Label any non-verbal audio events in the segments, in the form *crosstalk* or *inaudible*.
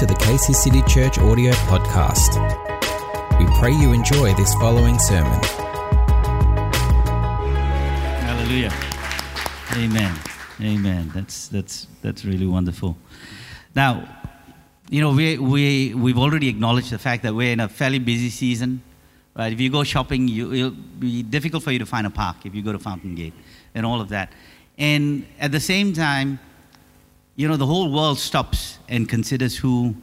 to the Casey City Church audio podcast. We pray you enjoy this following sermon. Hallelujah. Amen. Amen. That's that's that's really wonderful. Now, you know, we we we've already acknowledged the fact that we're in a fairly busy season. Right? If you go shopping, you, it'll be difficult for you to find a park if you go to Fountain Gate and all of that. And at the same time, you know, the whole world stops and considers who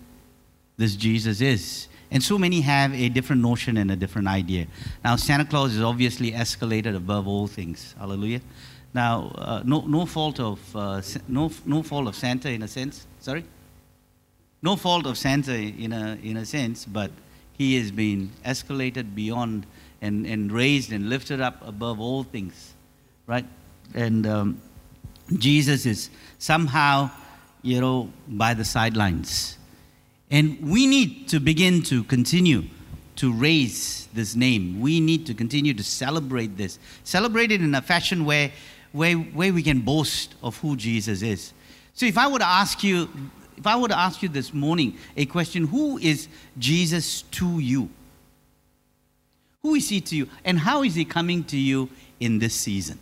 this Jesus is. And so many have a different notion and a different idea. Now, Santa Claus is obviously escalated above all things. Hallelujah. Now, uh, no, no fault of uh, no, no fault of Santa in a sense. Sorry, no fault of Santa in a in a sense, but he has been escalated beyond and, and raised and lifted up above all things, right? And um, Jesus is somehow, you know, by the sidelines. And we need to begin to continue to raise this name. We need to continue to celebrate this. Celebrate it in a fashion where, where, where we can boast of who Jesus is. So if I were to ask you, if I were to ask you this morning a question, who is Jesus to you? Who is he to you? And how is he coming to you in this season?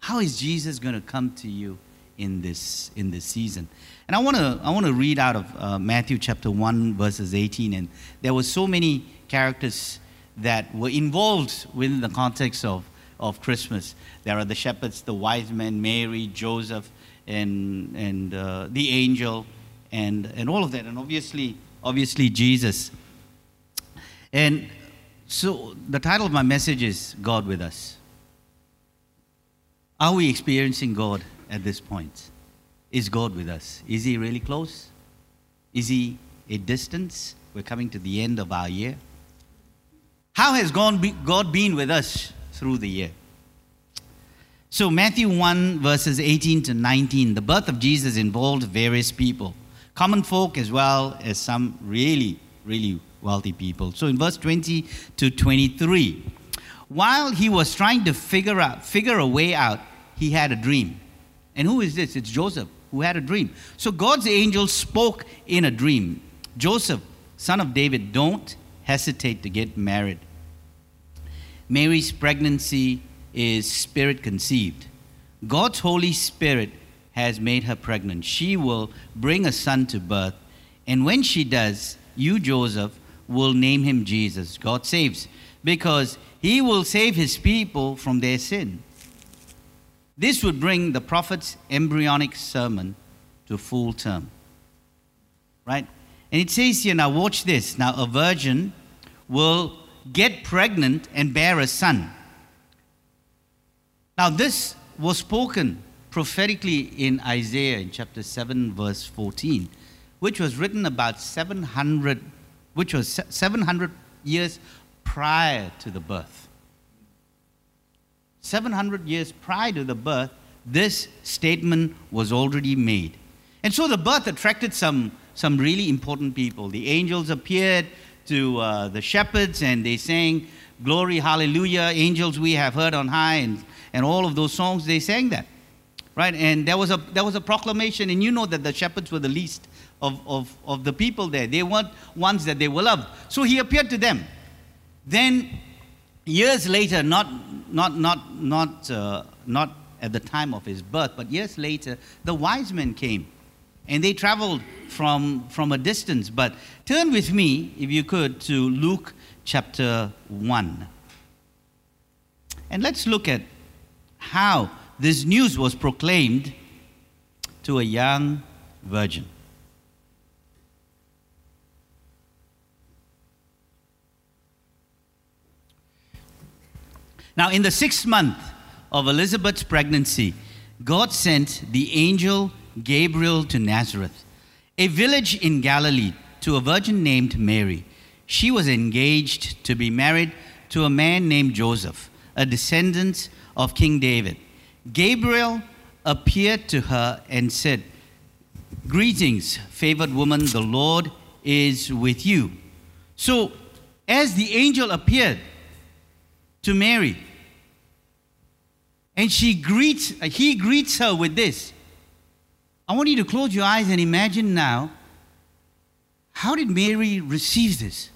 How is Jesus going to come to you in this in this season? And I want to I want to read out of uh, Matthew chapter 1 verses 18 and there were so many characters that were involved within the context of of Christmas. There are the shepherds, the wise men, Mary, Joseph, and and uh, the angel, and and all of that, and obviously obviously Jesus. And so the title of my message is God with us. Are we experiencing God at this point? Is God with us? Is He really close? Is He a distance? We're coming to the end of our year. How has God been with us through the year? So, Matthew 1, verses 18 to 19, the birth of Jesus involved various people, common folk as well as some really, really wealthy people. So, in verse 20 to 23, while he was trying to figure out figure a way out he had a dream and who is this? It's joseph who had a dream. So god's angel spoke in a dream. Joseph son of david don't hesitate to get married. Mary's pregnancy is spirit conceived. God's holy spirit has made her pregnant. She will bring a son to birth. And when she does you joseph will name him jesus. God saves because he will save his people from their sin. This would bring the prophet's embryonic sermon to full term. Right? And it says here, now watch this. Now, a virgin will get pregnant and bear a son. Now, this was spoken prophetically in Isaiah in chapter 7, verse 14, which was written about 700, which was 700 years prior to the birth. 700 years prior to the birth, this statement was already made. And so the birth attracted some, some really important people. The angels appeared to uh, the shepherds and they sang, Glory, hallelujah, angels we have heard on high, and, and all of those songs, they sang that. Right? And there was, a, there was a proclamation, and you know that the shepherds were the least of, of, of the people there. They weren't ones that they were loved. So he appeared to them. Then, years later, not, not, not, not, uh, not at the time of his birth, but years later, the wise men came and they traveled from, from a distance. But turn with me, if you could, to Luke chapter 1. And let's look at how this news was proclaimed to a young virgin. Now, in the sixth month of Elizabeth's pregnancy, God sent the angel Gabriel to Nazareth, a village in Galilee, to a virgin named Mary. She was engaged to be married to a man named Joseph, a descendant of King David. Gabriel appeared to her and said, Greetings, favored woman, the Lord is with you. So, as the angel appeared to Mary, and she greets, he greets her with this. I want you to close your eyes and imagine now how did Mary receive this?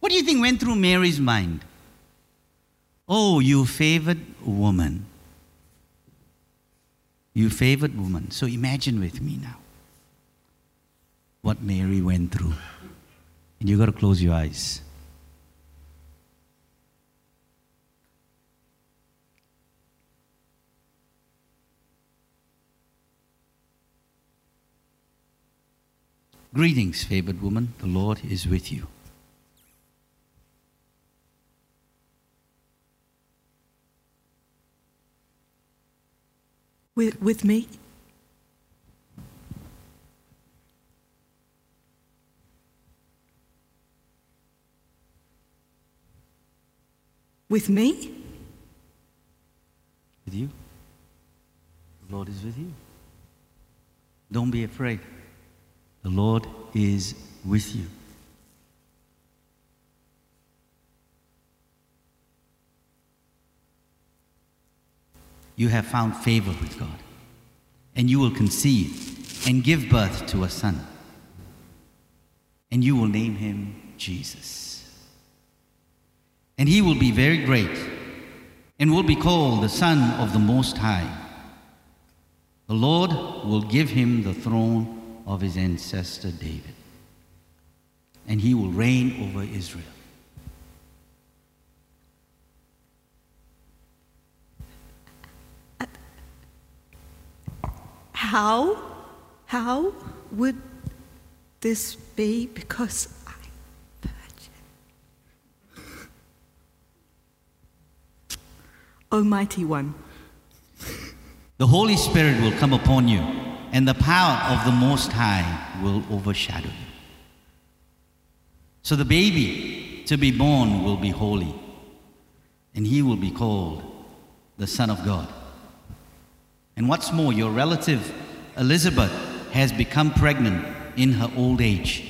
What do you think went through Mary's mind? Oh, you favored woman. You favored woman. So imagine with me now what Mary went through. And you've got to close your eyes. Greetings, favored woman. The Lord is with you. With, with me? With me? With you? The Lord is with you. Don't be afraid. The Lord is with you. You have found favor with God, and you will conceive and give birth to a son, and you will name him Jesus. And he will be very great, and will be called the Son of the Most High. The Lord will give him the throne of his ancestor David, and he will reign over Israel. How? How would this be? Because I'm virgin. Almighty One. The Holy Spirit will come upon you, and the power of the Most High will overshadow you. So the baby to be born will be holy, and he will be called the Son of God. And what's more, your relative Elizabeth has become pregnant in her old age.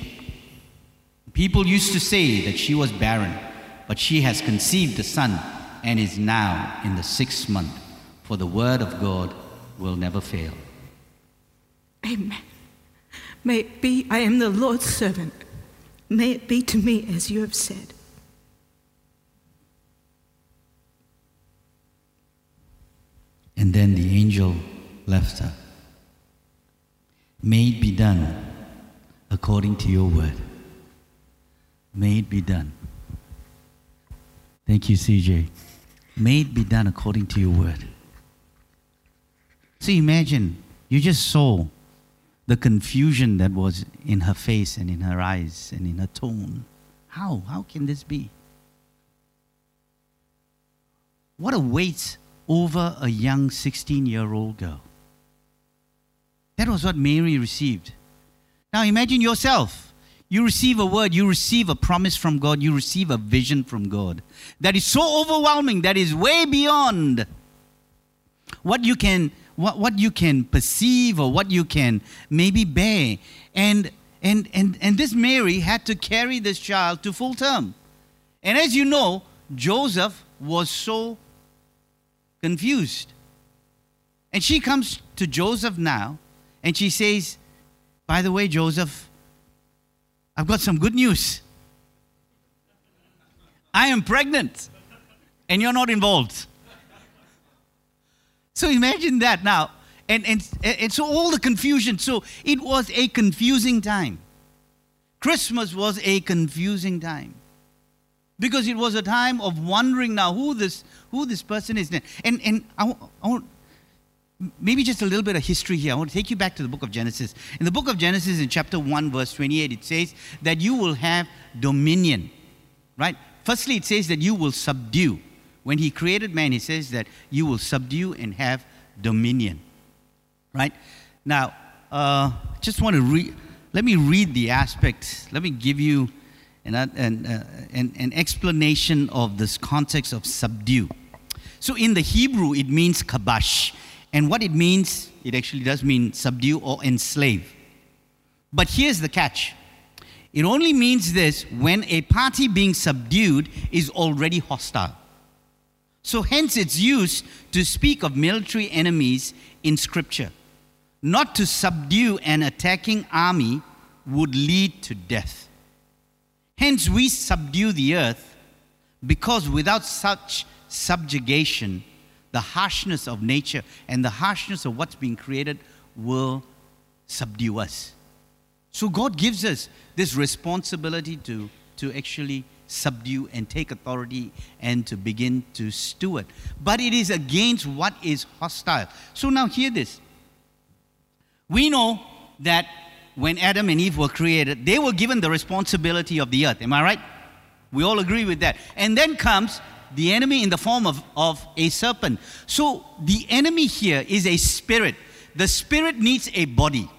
People used to say that she was barren, but she has conceived a son and is now in the sixth month, for the word of God will never fail. Amen. May it be, I am the Lord's servant. May it be to me as you have said. And then the angel left her. May it be done according to your word. May it be done. Thank you, CJ. May it be done according to your word. So imagine, you just saw the confusion that was in her face and in her eyes and in her tone. How? How can this be? What a weight over a young 16 year old girl. That was what Mary received. Now imagine yourself. You receive a word, you receive a promise from God, you receive a vision from God that is so overwhelming, that is way beyond what you can what, what you can perceive or what you can maybe bear. And and and and this Mary had to carry this child to full term. And as you know, Joseph was so confused. And she comes to Joseph now and she says, By the way, Joseph, I've got some good news. I am pregnant and you're not involved. So imagine that now. And, and, and so all the confusion. So it was a confusing time. Christmas was a confusing time because it was a time of wondering now who this who this person is. And and I, I want maybe just a little bit of history here. I want to take you back to the book of Genesis. In the book of Genesis, in chapter one, verse twenty-eight, it says that you will have dominion. Right. Firstly, it says that you will subdue. When he created man, he says that you will subdue and have dominion. Right. Now, uh, just want to read. Let me read the aspects. Let me give you an, an, uh, an, an explanation of this context of subdue. So in the Hebrew, it means kabash. And what it means, it actually does mean subdue or enslave. But here's the catch it only means this when a party being subdued is already hostile. So, hence, it's used to speak of military enemies in Scripture, not to subdue an attacking army would lead to death. Hence, we subdue the earth because without such subjugation, the harshness of nature and the harshness of what's being created will subdue us. So, God gives us this responsibility to, to actually subdue and take authority and to begin to steward. But it is against what is hostile. So, now hear this. We know that when Adam and Eve were created, they were given the responsibility of the earth. Am I right? We all agree with that. And then comes the enemy in the form of, of a serpent. So the enemy here is a spirit. The spirit needs a body.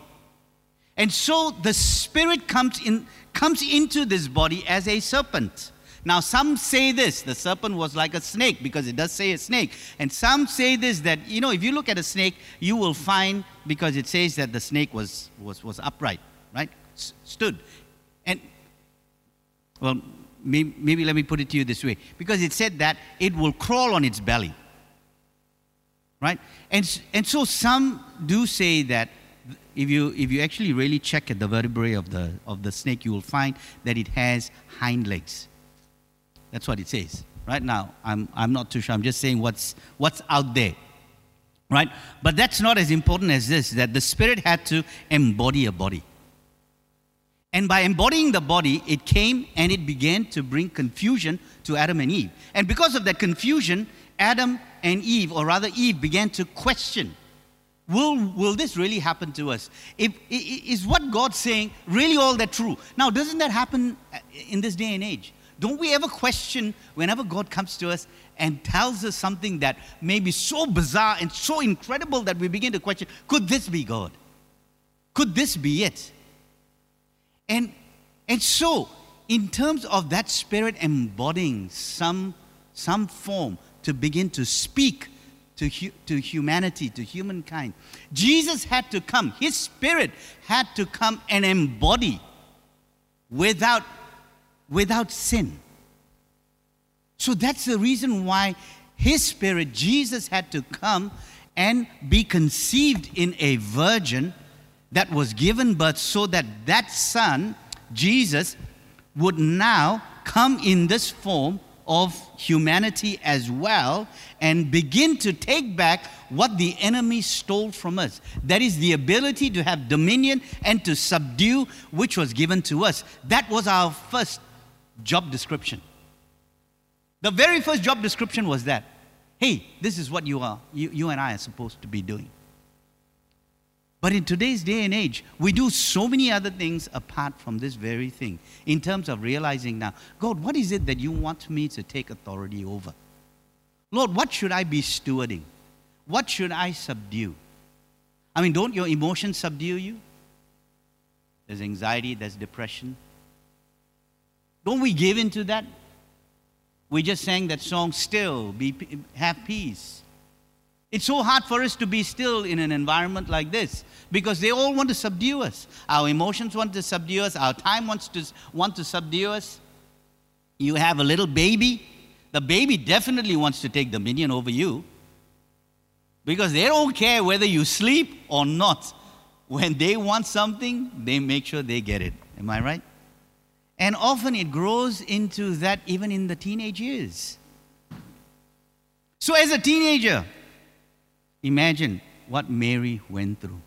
And so the spirit comes in comes into this body as a serpent. Now some say this, the serpent was like a snake because it does say a snake. And some say this that you know if you look at a snake, you will find because it says that the snake was was was upright, right? S- stood. And well, maybe, maybe let me put it to you this way because it said that it will crawl on its belly right and, and so some do say that if you, if you actually really check at the vertebrae of the, of the snake you will find that it has hind legs. That's what it says. Right now i'm, I'm not too sure. I'm just saying what's, what's out there. Right? But that's not as important as this that the spirit had to embody a body. And by embodying the body, it came and it began to bring confusion to Adam and Eve. And because of that confusion, Adam and Eve, or rather Eve, began to question Will, will this really happen to us? If, is what God's saying really all that true? Now, doesn't that happen uh, in this day and age? Don't we ever question whenever God comes to us and tells us something that may be so bizarre and so incredible that we begin to question could this be God? Could this be it? And, and so, in terms of that spirit embodying some, some form to begin to speak to, hu- to humanity, to humankind, Jesus had to come. His spirit had to come and embody without, without sin. So that's the reason why his spirit, Jesus, had to come and be conceived in a virgin that was given birth so that that son, Jesus, would now come in this form of humanity as well and begin to take back what the enemy stole from us. That is the ability to have dominion and to subdue, which was given to us. That was our first job description. The very first job description was that hey, this is what you are, you, you and I are supposed to be doing. But in today's day and age, we do so many other things apart from this very thing in terms of realizing now, God, what is it that you want me to take authority over? Lord, what should I be stewarding? What should I subdue? I mean, don't your emotions subdue you? There's anxiety, there's depression. Don't we give into that? We just sang that song, Still, be, have peace. It's so hard for us to be still in an environment like this because they all want to subdue us. Our emotions want to subdue us, our time wants to want to subdue us. You have a little baby, the baby definitely wants to take dominion over you because they don't care whether you sleep or not. When they want something, they make sure they get it. Am I right? And often it grows into that even in the teenage years. So, as a teenager, Imagine what Mary went through.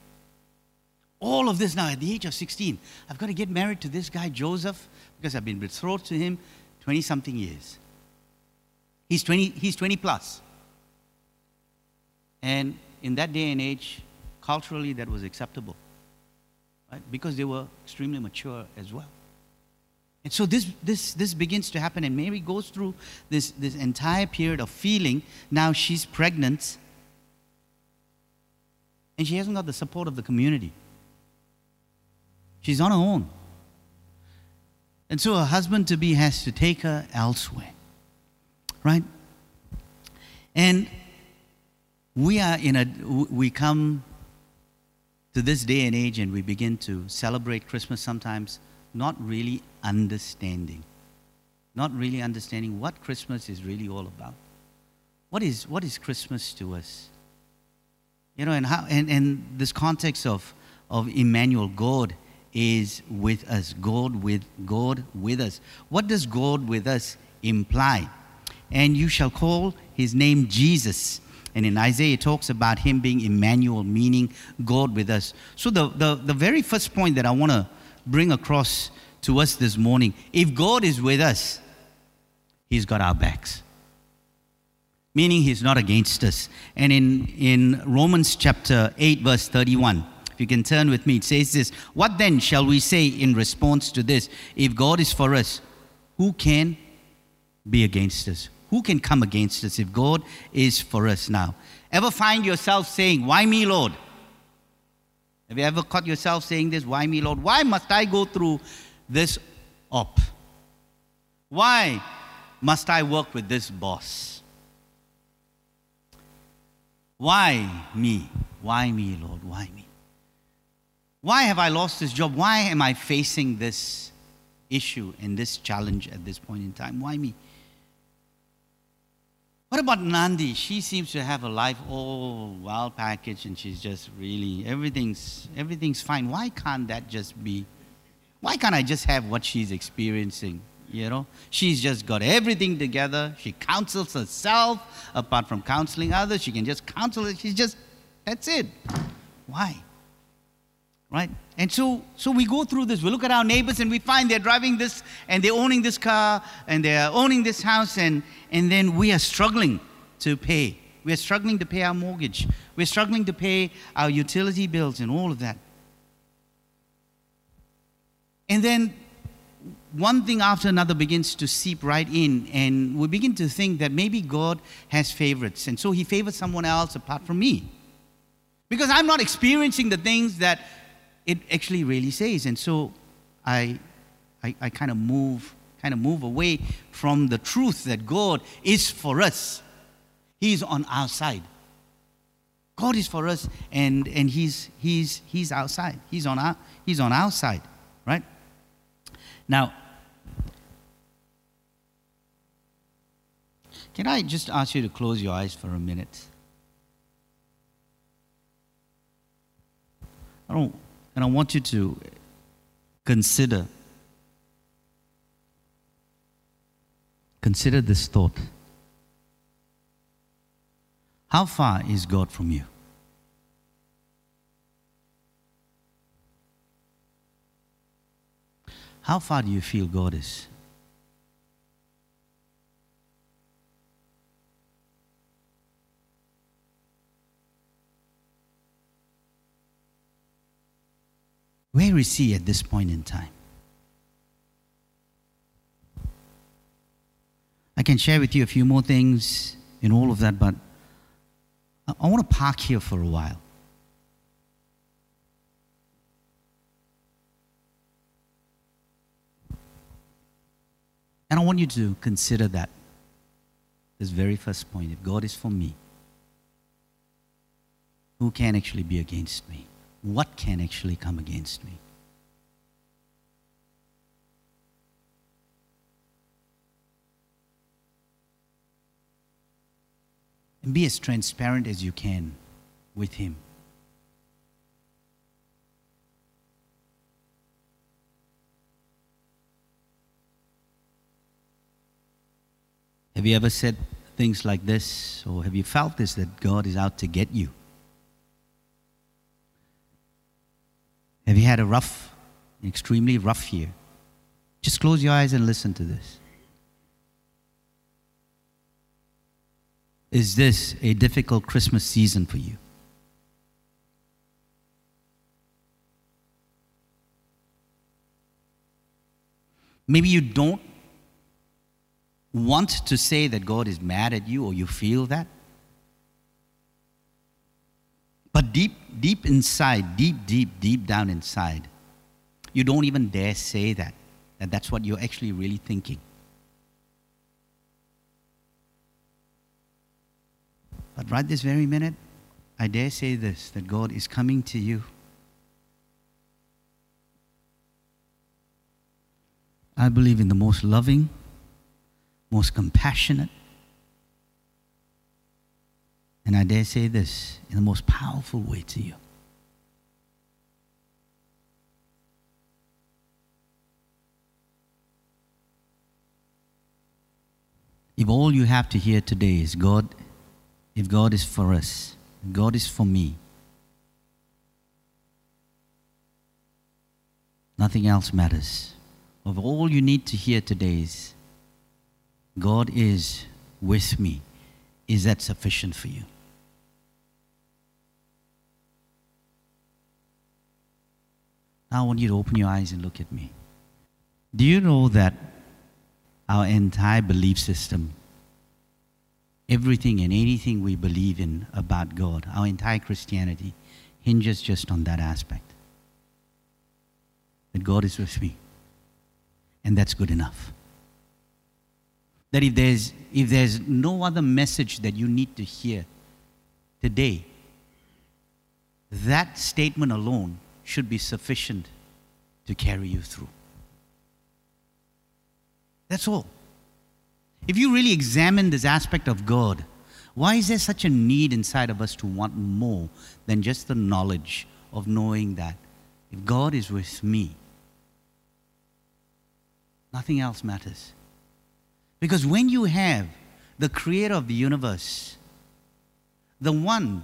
All of this now at the age of 16. I've got to get married to this guy, Joseph, because I've been betrothed to him 20 something years. He's 20, he's 20 plus. And in that day and age, culturally, that was acceptable. Right? Because they were extremely mature as well. And so this, this, this begins to happen, and Mary goes through this, this entire period of feeling. Now she's pregnant, and she hasn't got the support of the community. She's on her own. And so her husband to be has to take her elsewhere. Right? And we are in a, we come to this day and age and we begin to celebrate Christmas sometimes not really understanding. Not really understanding what Christmas is really all about. What is, what is Christmas to us? You know, and, how, and, and this context of, of Emmanuel, God is with us. God with God with us. What does God with us imply? And you shall call his name Jesus. And in Isaiah, it talks about him being Emmanuel, meaning God with us. So, the, the, the very first point that I want to bring across to us this morning if God is with us, he's got our backs. Meaning he's not against us. And in, in Romans chapter 8, verse 31, if you can turn with me, it says this What then shall we say in response to this? If God is for us, who can be against us? Who can come against us if God is for us now? Ever find yourself saying, Why me, Lord? Have you ever caught yourself saying this? Why me, Lord? Why must I go through this op? Why must I work with this boss? Why me? Why me, Lord? Why me? Why have I lost this job? Why am I facing this issue and this challenge at this point in time? Why me? What about Nandi? She seems to have a life all well packaged and she's just really everything's everything's fine. Why can't that just be why can't I just have what she's experiencing? You know, she's just got everything together. She counsels herself apart from counseling others. She can just counsel it. She's just that's it. Why? right? And so, so we go through this. We look at our neighbors and we find they're driving this and they're owning this car and they're owning this house, and, and then we are struggling to pay. We're struggling to pay our mortgage. We're struggling to pay our utility bills and all of that. And then one thing after another begins to seep right in, and we begin to think that maybe God has favorites, and so He favors someone else apart from me. Because I'm not experiencing the things that it actually really says. And so I, I, I kind of move, kind of move away from the truth that God is for us. He's on our side. God is for us, and, and he's, he's, he's outside. He's on, our, he's on our side, right? Now, can I just ask you to close your eyes for a minute? I don't and I want you to consider consider this thought. How far is God from you? How far do you feel God is? Where is he at this point in time? I can share with you a few more things in all of that, but I, I want to park here for a while. And I want you to consider that, this very first point. If God is for me, who can actually be against me? What can actually come against me? And be as transparent as you can with Him. Have you ever said things like this, or have you felt this that God is out to get you? Have you had a rough, extremely rough year? Just close your eyes and listen to this. Is this a difficult Christmas season for you? Maybe you don't want to say that God is mad at you or you feel that. But deep, deep inside, deep, deep, deep down inside, you don't even dare say that, that that's what you're actually really thinking. But right this very minute, I dare say this that God is coming to you. I believe in the most loving, most compassionate, and I dare say this in the most powerful way to you. If all you have to hear today is God, if God is for us, God is for me, nothing else matters. Of all you need to hear today is God is with me. Is that sufficient for you? I want you to open your eyes and look at me. Do you know that our entire belief system, everything and anything we believe in about God, our entire Christianity, hinges just on that aspect? That God is with me. And that's good enough. That if there's, if there's no other message that you need to hear today, that statement alone should be sufficient to carry you through. That's all. If you really examine this aspect of God, why is there such a need inside of us to want more than just the knowledge of knowing that if God is with me, nothing else matters? Because when you have the creator of the universe, the one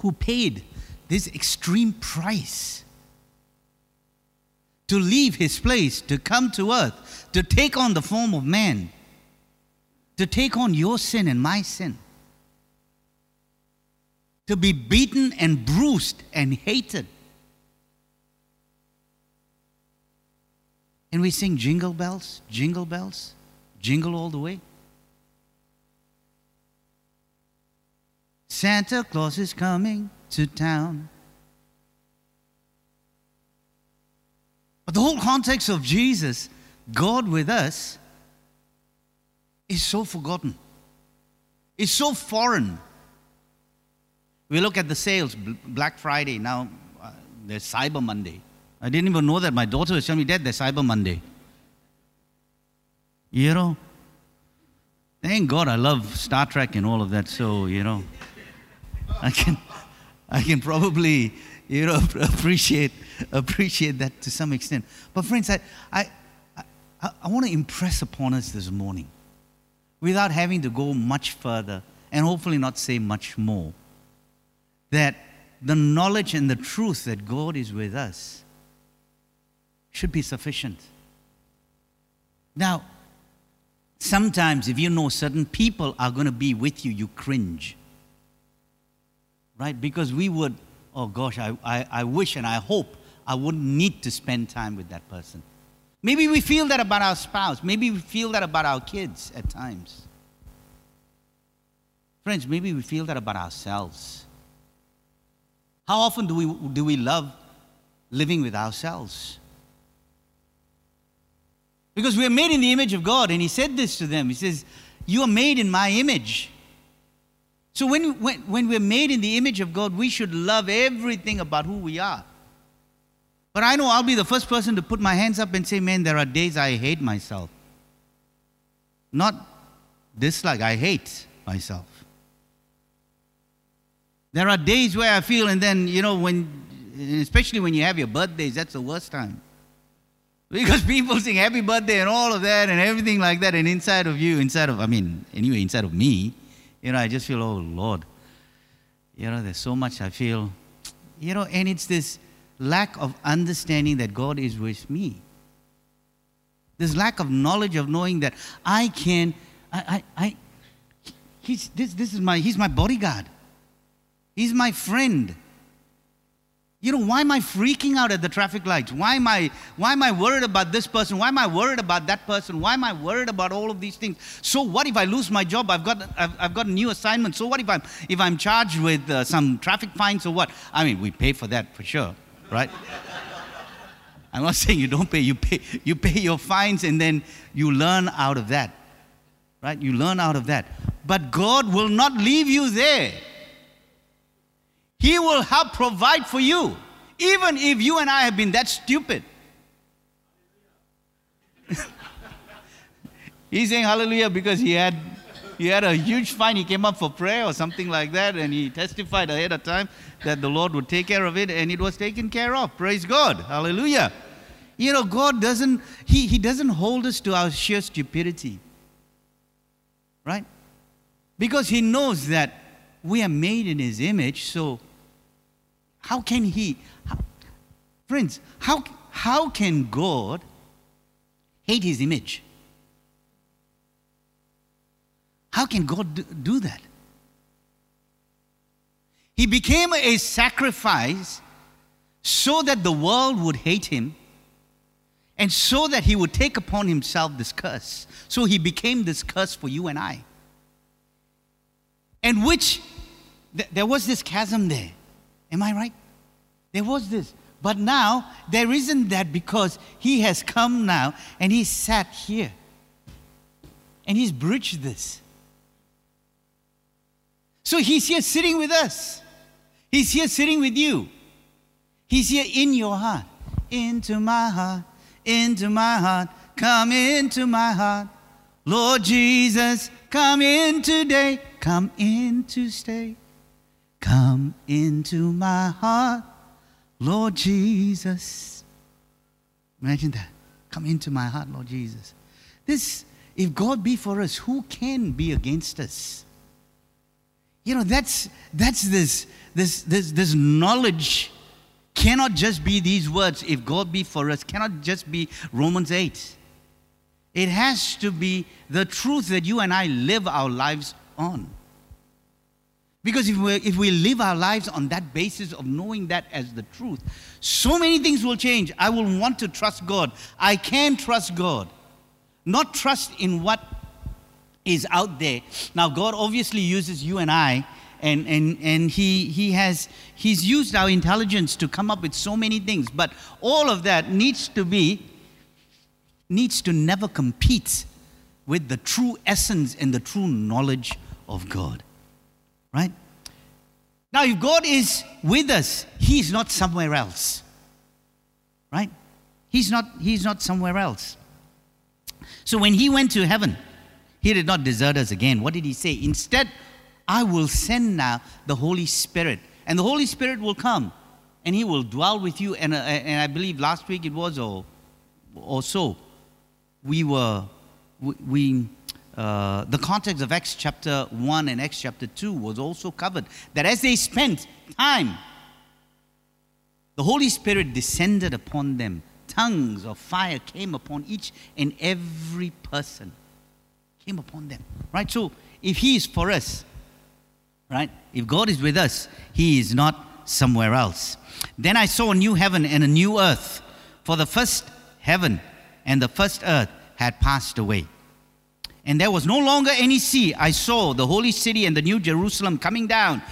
who paid this extreme price to leave his place, to come to earth, to take on the form of man, to take on your sin and my sin, to be beaten and bruised and hated. And we sing jingle bells, jingle bells, jingle all the way. Santa Claus is coming to town. But the whole context of Jesus, God with us, is so forgotten. It's so foreign. We look at the sales, Black Friday, now uh, there's Cyber Monday. I didn't even know that. My daughter was telling me, Dad, there's Cyber Monday. You know, thank God I love Star Trek and all of that, so, you know, I can. I can probably, you know, *laughs* appreciate, appreciate that to some extent. But friends, I, I, I, I want to impress upon us this morning, without having to go much further and hopefully not say much more, that the knowledge and the truth that God is with us should be sufficient. Now, sometimes if you know certain people are going to be with you, you cringe right? Because we would, oh gosh, I, I, I wish and I hope I wouldn't need to spend time with that person. Maybe we feel that about our spouse. Maybe we feel that about our kids at times. Friends, maybe we feel that about ourselves. How often do we, do we love living with ourselves? Because we are made in the image of God, and He said this to them He says, You are made in my image. So when, when, when we're made in the image of God, we should love everything about who we are. But I know I'll be the first person to put my hands up and say, man, there are days I hate myself. Not dislike, I hate myself. There are days where I feel, and then, you know, when, especially when you have your birthdays, that's the worst time. Because *laughs* people sing happy birthday and all of that and everything like that, and inside of you, inside of, I mean, anyway, inside of me, you know, I just feel, oh Lord, you know, there's so much I feel, you know, and it's this lack of understanding that God is with me. This lack of knowledge of knowing that I can, I, I, I he's, this, this is my, he's my bodyguard. He's my friend. You know, why am I freaking out at the traffic lights? Why am I, why am I worried about this person? Why am I worried about that person? Why am I worried about all of these things? So what if I lose my job? I've got, I've, I've got a new assignment. So what if I'm, if I'm charged with uh, some traffic fines or what? I mean, we pay for that for sure, right? *laughs* I'm not saying you don't pay. You pay, you pay your fines and then you learn out of that, right? You learn out of that. But God will not leave you there. He will help provide for you, even if you and I have been that stupid. *laughs* He's saying hallelujah because he had he had a huge fine. He came up for prayer or something like that, and he testified ahead of time that the Lord would take care of it, and it was taken care of. Praise God. Hallelujah. You know, God doesn't, He, he doesn't hold us to our sheer stupidity. Right? Because he knows that we are made in his image, so how can he, how, friends, how, how can God hate his image? How can God do, that? He became a sacrifice so that the world would hate him and so that he would take upon himself this curse. So he became this curse for you and I. And which, th- there was this chasm there. Am I right? There was this. But now, there isn't that because he has come now and he sat here. And he's bridged this. So he's here sitting with us. He's here sitting with you. He's here in your heart. Into my heart, into my heart, come into my heart. Lord Jesus, come in today, come in to stay. Come into my heart, Lord Jesus. Imagine that. Come into my heart, Lord Jesus. This, if God be for us, who can be against us? You know, that's that's this this this this knowledge cannot just be these words, if God be for us, cannot just be Romans 8. It has to be the truth that you and I live our lives on. Because if we, if we live our lives on that basis of knowing that as the truth, so many things will change. I will want to trust God. I can trust God. Not trust in what is out there. Now, God obviously uses you and I, and, and, and he, he has He's used our intelligence to come up with so many things, but all of that needs to be, needs to never compete with the true essence and the true knowledge of God. Right? Now, if God is with us, He's not somewhere else. Right? He's not, he's not somewhere else. So when He went to heaven, He did not desert us again. What did He say? Instead, I will send now the Holy Spirit, and the Holy Spirit will come and He will dwell with you. And, uh, and I believe last week it was, or, or so, we were, we, we uh, the context of Acts chapter 1 and Acts chapter 2 was also covered. That as they spent time, the Holy Spirit descended upon them. Tongues of fire came upon each and every person. Came upon them. Right? So if He is for us, right? If God is with us, He is not somewhere else. Then I saw a new heaven and a new earth, for the first heaven and the first earth had passed away. And there was no longer any sea. I saw the holy city and the new Jerusalem coming down,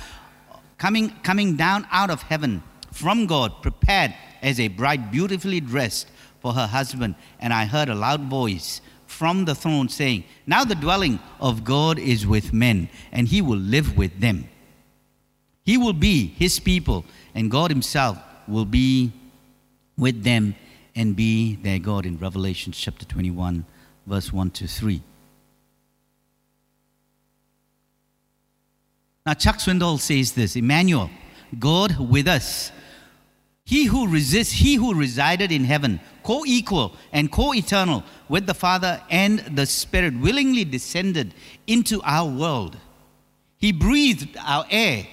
coming, coming down out of heaven from God, prepared as a bride beautifully dressed for her husband. And I heard a loud voice from the throne saying, Now the dwelling of God is with men, and he will live with them. He will be his people, and God himself will be with them and be their God in Revelation chapter 21, verse 1 to 3. Now, Chuck Swindoll says this Emmanuel, God with us. He who resists, he who resided in heaven, co equal and co eternal with the Father and the Spirit, willingly descended into our world. He breathed our air,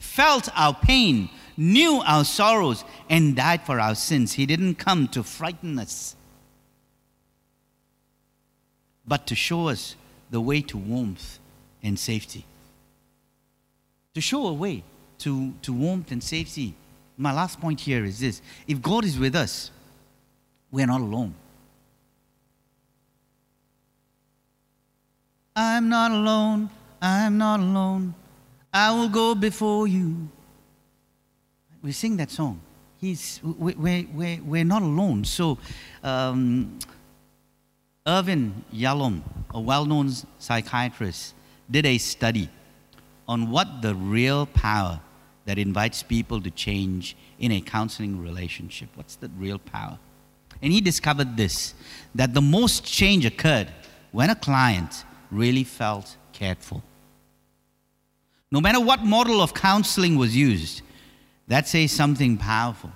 felt our pain, knew our sorrows, and died for our sins. He didn't come to frighten us, but to show us the way to warmth and safety to show a way to, to warmth and safety. My last point here is this if God is with us, we're not alone. I'm not alone, I'm not alone, I will go before you. We sing that song. He's, we're, we're, we're not alone. So, um, Irvin Yalom, a well known psychiatrist, did a study on what the real power that invites people to change in a counseling relationship. What's the real power? And he discovered this that the most change occurred when a client really felt cared for. No matter what model of counseling was used, that says something powerful.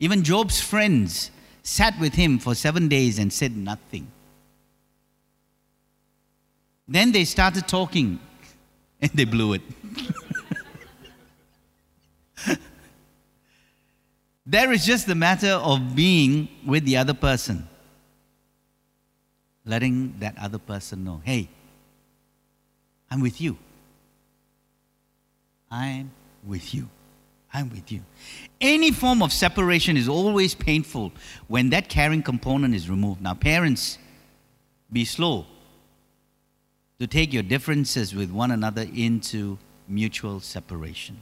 Even Job's friends sat with him for seven days and said nothing. Then they started talking *laughs* and they blew it. *laughs* there is just the matter of being with the other person, letting that other person know hey, I'm with you. I'm with you. I'm with you. Any form of separation is always painful when that caring component is removed. Now, parents, be slow to take your differences with one another into mutual separation.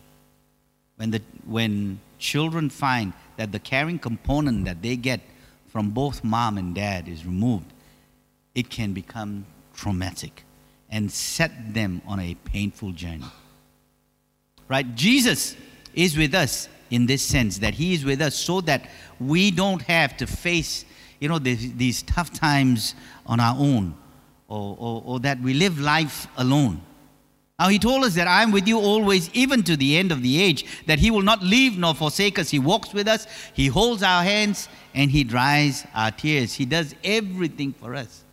When, the, when children find that the caring component that they get from both mom and dad is removed, it can become traumatic and set them on a painful journey. Right? Jesus is with us in this sense that he is with us so that we don't have to face you know these, these tough times on our own or, or, or that we live life alone now he told us that i am with you always even to the end of the age that he will not leave nor forsake us he walks with us he holds our hands and he dries our tears he does everything for us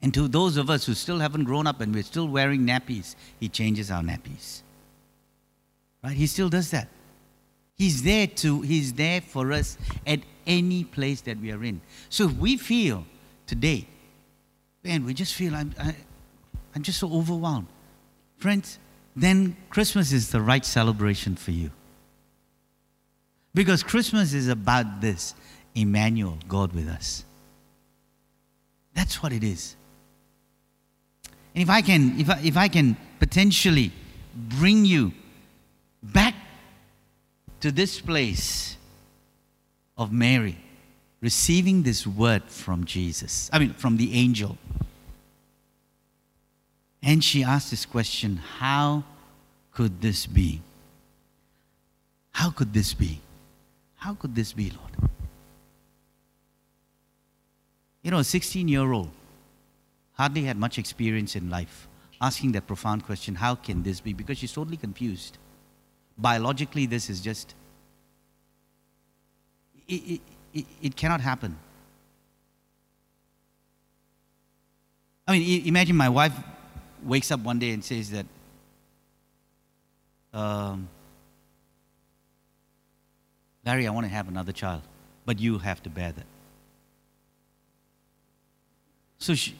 and to those of us who still haven't grown up and we're still wearing nappies, He changes our nappies. Right? He still does that. He's there to, He's there for us at any place that we are in. So if we feel today, man, we just feel I'm, I, I'm just so overwhelmed. Friends, then Christmas is the right celebration for you. Because Christmas is about this Emmanuel, God with us. That's what it is. And if I can, if I, if I can potentially bring you back to this place of Mary receiving this word from Jesus, I mean, from the angel. And she asked this question How could this be? How could this be? How could this be, Lord? You know, a 16 year old hardly had much experience in life, asking that profound question how can this be? Because she's totally confused. Biologically, this is just, it, it, it, cannot happen. I mean, imagine my wife wakes up one day and says that, um, Larry, I want to have another child, but you have to bear that. So she,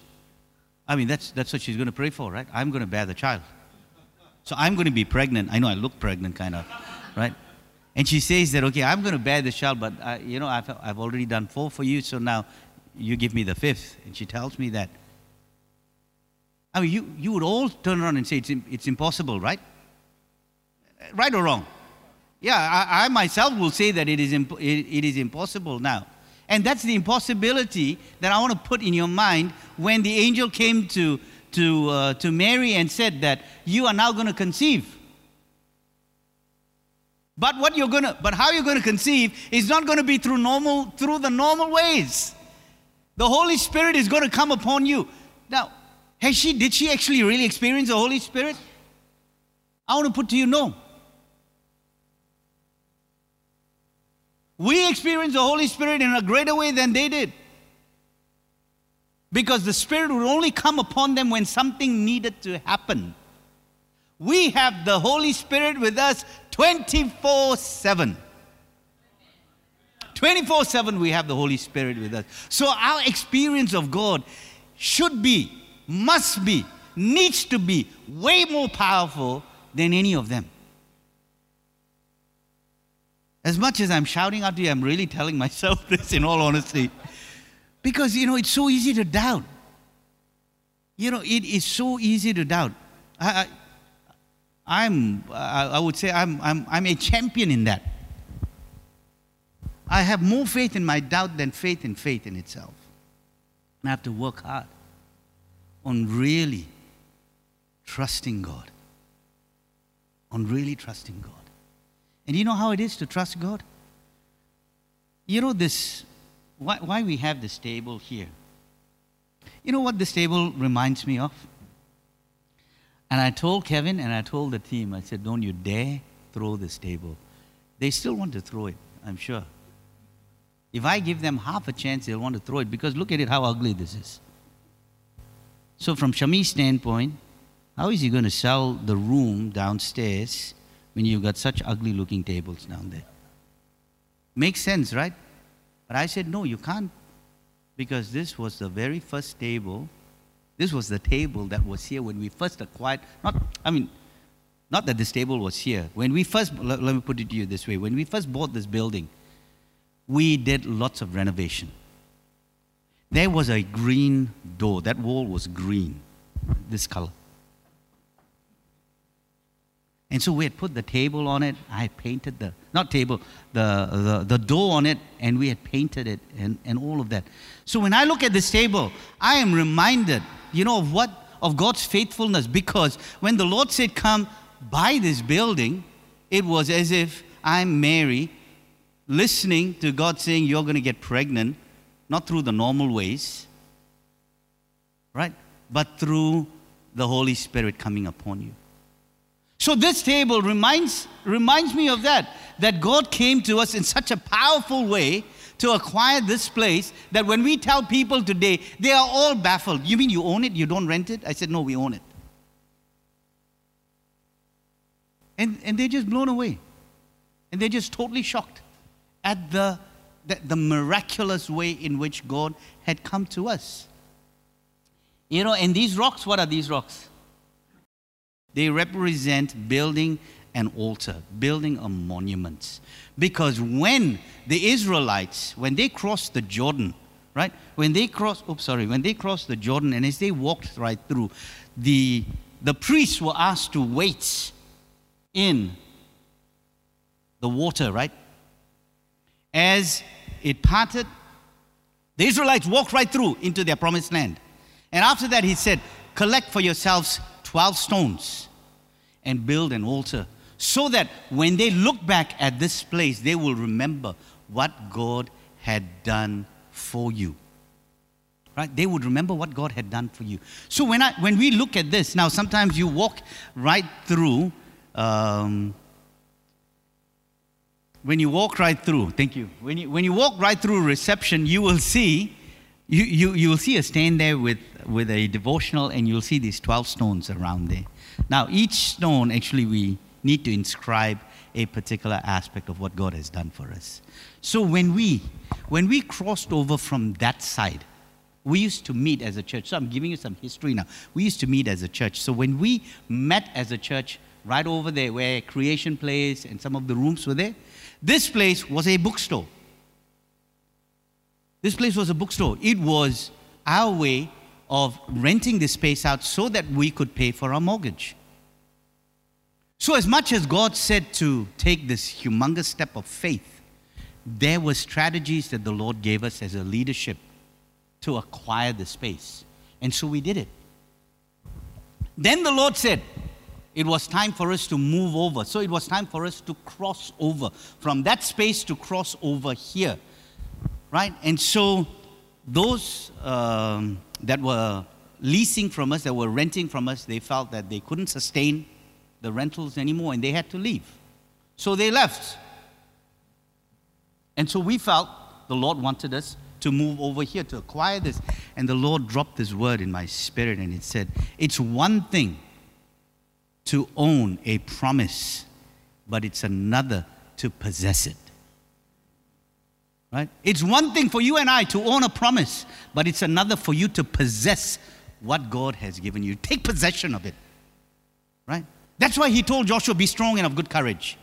I mean, that's, that's what she's going to pray for, right? I'm going to bear the child. So I'm going to be pregnant. I know I look pregnant, kind of, right? And she says that, okay, I'm going to bear the child, but, uh, you know, I've, I've already done four for you, so now you give me the fifth. And she tells me that. I mean, you, you would all turn around and say it's, it's impossible, right? Right or wrong? Yeah, I, I myself will say that it is, imp- it, it is impossible now. And that's the impossibility that I want to put in your mind when the angel came to, to, uh, to Mary and said that you are now going to conceive. But what you're to, but how you're to conceive is not going to be through normal, through the normal ways. The Holy Spirit is going to come upon you. Now, has she, did she actually really experience the Holy Spirit? I want to put to you, no. We experience the Holy Spirit in a greater way than they did. Because the Spirit would only come upon them when something needed to happen. We have the Holy Spirit with us 24 7. 24 7, we have the Holy Spirit with us. So our experience of God should be, must be, needs to be way more powerful than any of them. As much as I'm shouting out to you, I'm really telling *laughs* myself this in all honesty. Because, you know, it's so easy to doubt. You know, it is so easy to doubt. I, I, am I would say, I'm, I'm, I'm a champion in that. I have more faith in my doubt than faith in faith in itself. I have to work hard on really trusting God. On really trusting God. And you know how it is to trust God? You know this, why, why we have this table here. You know what this table reminds me of? And I told Kevin and I told the team, I said, don't you dare throw this table. They still want to throw it, I'm sure. If I give them half a chance, they'll want to throw it because look at it, how ugly this is. So, from Shami's standpoint, how is he going to sell the room downstairs when you've got such ugly looking tables down there? Makes sense, right? But I said, no, you can't. Because this was the very first table. This was the table that was here when we first acquired. Not, I mean, not that this table was here. When we first, let, let me put it to you this way when we first bought this building, we did lots of renovation. There was a green door. That wall was green, this color. And so we had put the table on it. I painted the, not table, the, the, the door on it, and we had painted it and, and all of that. So when I look at this table, I am reminded, you know, of what? Of God's faithfulness. Because when the Lord said, Come buy this building, it was as if I'm Mary listening to God saying, You're going to get pregnant, not through the normal ways, right? But through the Holy Spirit coming upon you. So this table reminds, reminds me of that, that God came to us in such a powerful way to acquire this place that when we tell people today, they are all baffled. You mean you own it? You don't rent it? I said, no, we own it. And, and they're just blown away. And they're just totally shocked at the, the, the miraculous way in which God had come to us. You know, and these rocks, what are these rocks? They represent building an altar, building a monument. Because when the Israelites, when they crossed the Jordan, right? When they crossed, oops, sorry, when they crossed the Jordan and as they walked right through, the, the priests were asked to wait in the water, right? As it parted, the Israelites walked right through into their promised land. And after that, he said, Collect for yourselves 12 stones and build an altar so that when they look back at this place, they will remember what God had done for you. Right? They would remember what God had done for you. So when, I, when we look at this, now sometimes you walk right through, um, when you walk right through, thank you. When you, when you walk right through reception, you will see you, you, you will see a stand there with, with a devotional and you'll see these 12 stones around there. Now, each stone, actually, we need to inscribe a particular aspect of what God has done for us. So when we, when we crossed over from that side, we used to meet as a church. So I'm giving you some history now. We used to meet as a church. So when we met as a church, right over there where Creation Place and some of the rooms were there, this place was a bookstore. This place was a bookstore. It was our way of renting this space out so that we could pay for our mortgage. So, as much as God said to take this humongous step of faith, there were strategies that the Lord gave us as a leadership to acquire the space. And so we did it. Then the Lord said, it was time for us to move over. So it was time for us to cross over from that space to cross over here right? And so those um, that were leasing from us, that were renting from us, they felt that they couldn't sustain the rentals anymore and they had to leave. So they left. And so we felt the Lord wanted us to move over here to acquire this. And the Lord dropped this word in my spirit and it said, It's one thing to own a promise, but it's another to possess it. Right? It's one thing for you and I to own a promise, but it's another for you to possess what God has given you. Take possession of it. Right? That's why he told Joshua, be strong and of good courage.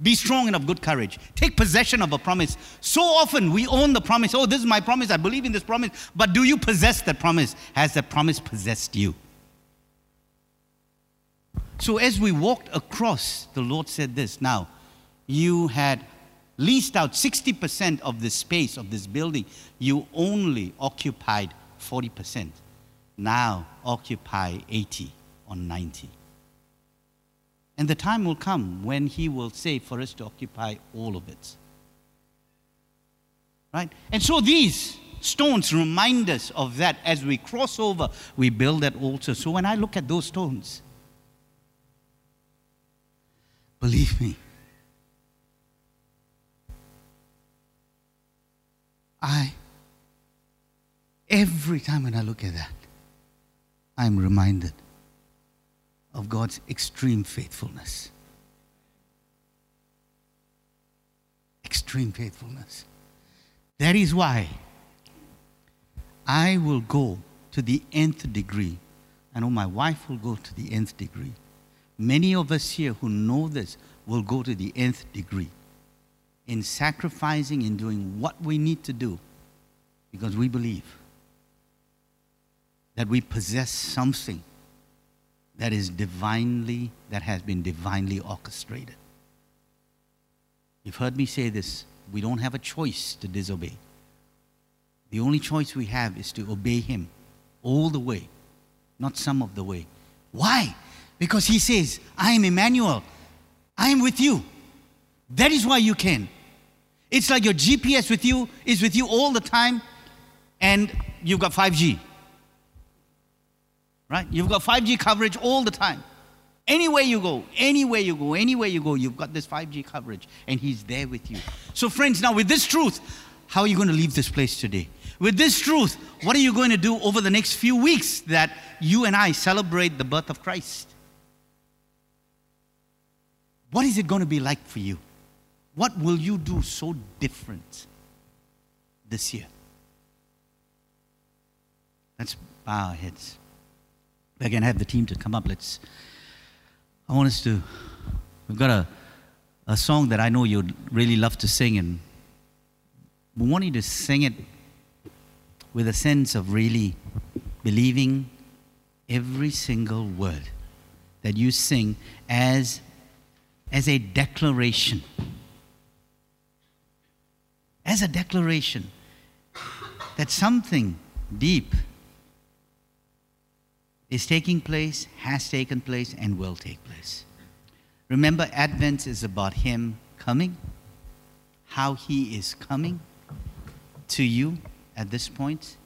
Be strong and of good courage. Take possession of a promise. So often we own the promise. Oh, this is my promise. I believe in this promise. But do you possess that promise? Has that promise possessed you? So as we walked across, the Lord said this Now, you had leased out 60% of the space of this building, you only occupied 40%. Now occupy 80 or 90. And the time will come when He will say for us to occupy all of it. Right? And so these stones remind us of that as we cross over, we build that altar. So when I look at those stones, believe me, I, every time when I look at that, I'm reminded of God's extreme faithfulness. Extreme faithfulness. That is why I will go to the nth degree. I know my wife will go to the nth degree. Many of us here who know this will go to the nth degree in sacrificing, in doing what we need to do, because we believe that we possess something that is divinely, that has been divinely orchestrated. You've heard me say this we don't have a choice to disobey. The only choice we have is to obey Him all the way, not some of the way. Why? Because He says, I am Emmanuel, I am with you. That is why you can. It's like your GPS with you is with you all the time, and you've got 5G. Right? You've got 5G coverage all the time. Anywhere you go, anywhere you go, anywhere you go, you've got this 5G coverage, and He's there with you. So, friends, now with this truth, how are you going to leave this place today? With this truth, what are you going to do over the next few weeks that you and I celebrate the birth of Christ? What is it going to be like for you? What will you do so different this year? Let's bow our heads. Can have the team to come up. Let's. I want us to. We've got a, a song that I know you'd really love to sing, and we want you to sing it with a sense of really believing every single word that you sing as, as a declaration. As a declaration that something deep is taking place, has taken place, and will take place. Remember, Advent is about Him coming, how He is coming to you at this point.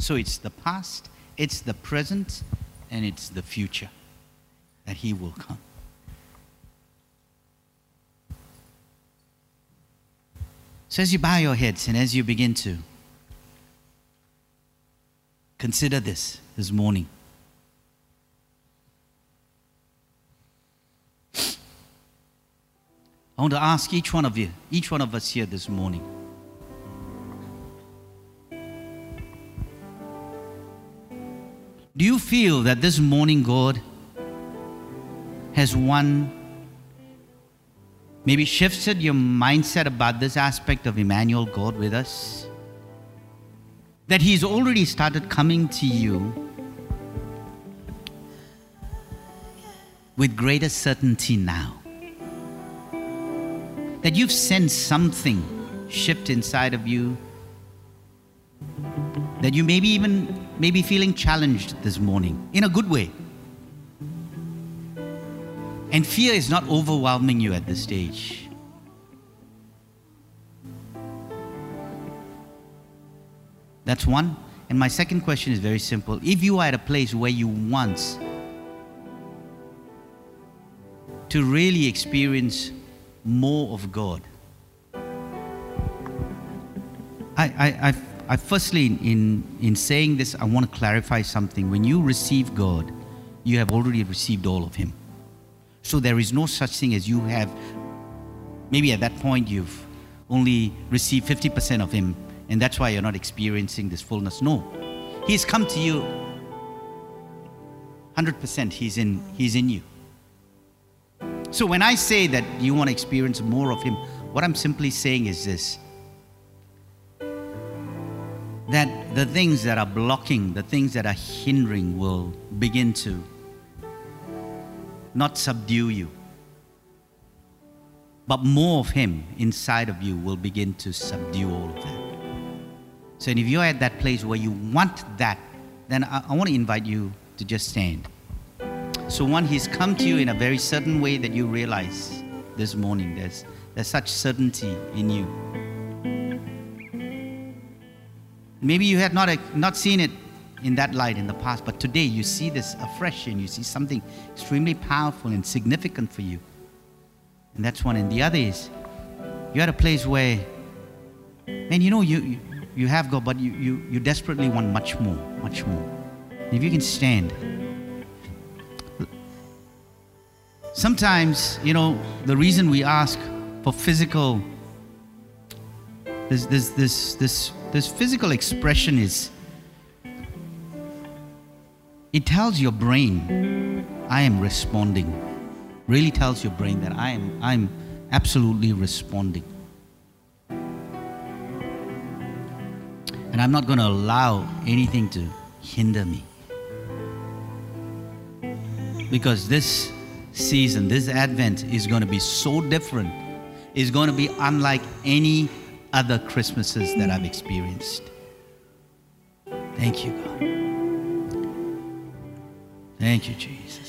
So it's the past, it's the present, and it's the future that He will come. So as you bow your heads and as you begin to consider this this morning, I want to ask each one of you, each one of us here this morning. Do you feel that this morning God has one, maybe shifted your mindset about this aspect of Emmanuel God with us? That He's already started coming to you with greater certainty now? That you've sensed something shift inside of you, that you maybe even maybe feeling challenged this morning in a good way. And fear is not overwhelming you at this stage. That's one. And my second question is very simple. If you are at a place where you want to really experience more of God. I, I, I, I firstly, in, in saying this, I want to clarify something. When you receive God, you have already received all of Him. So there is no such thing as you have, maybe at that point you've only received 50% of Him, and that's why you're not experiencing this fullness. No. He's come to you 100%. He's in, he's in you. So when I say that you want to experience more of Him, what I'm simply saying is this that the things that are blocking, the things that are hindering will begin to not subdue you, but more of Him inside of you will begin to subdue all of that. So if you're at that place where you want that, then I, I want to invite you to just stand. So, one, He's come to you in a very certain way that you realize this morning. There's, there's such certainty in you. Maybe you had not, uh, not seen it in that light in the past, but today you see this afresh and you see something extremely powerful and significant for you. And that's one. And the other is you're at a place where, man, you know, you, you, you have God, but you, you, you desperately want much more, much more. If you can stand. Sometimes, you know, the reason we ask for physical this this this this this physical expression is it tells your brain I am responding. Really tells your brain that I am I'm absolutely responding. And I'm not going to allow anything to hinder me. Because this season, this Advent is going to be so different. It's going to be unlike any other Christmases that I've experienced. Thank you, God. Thank you, Jesus.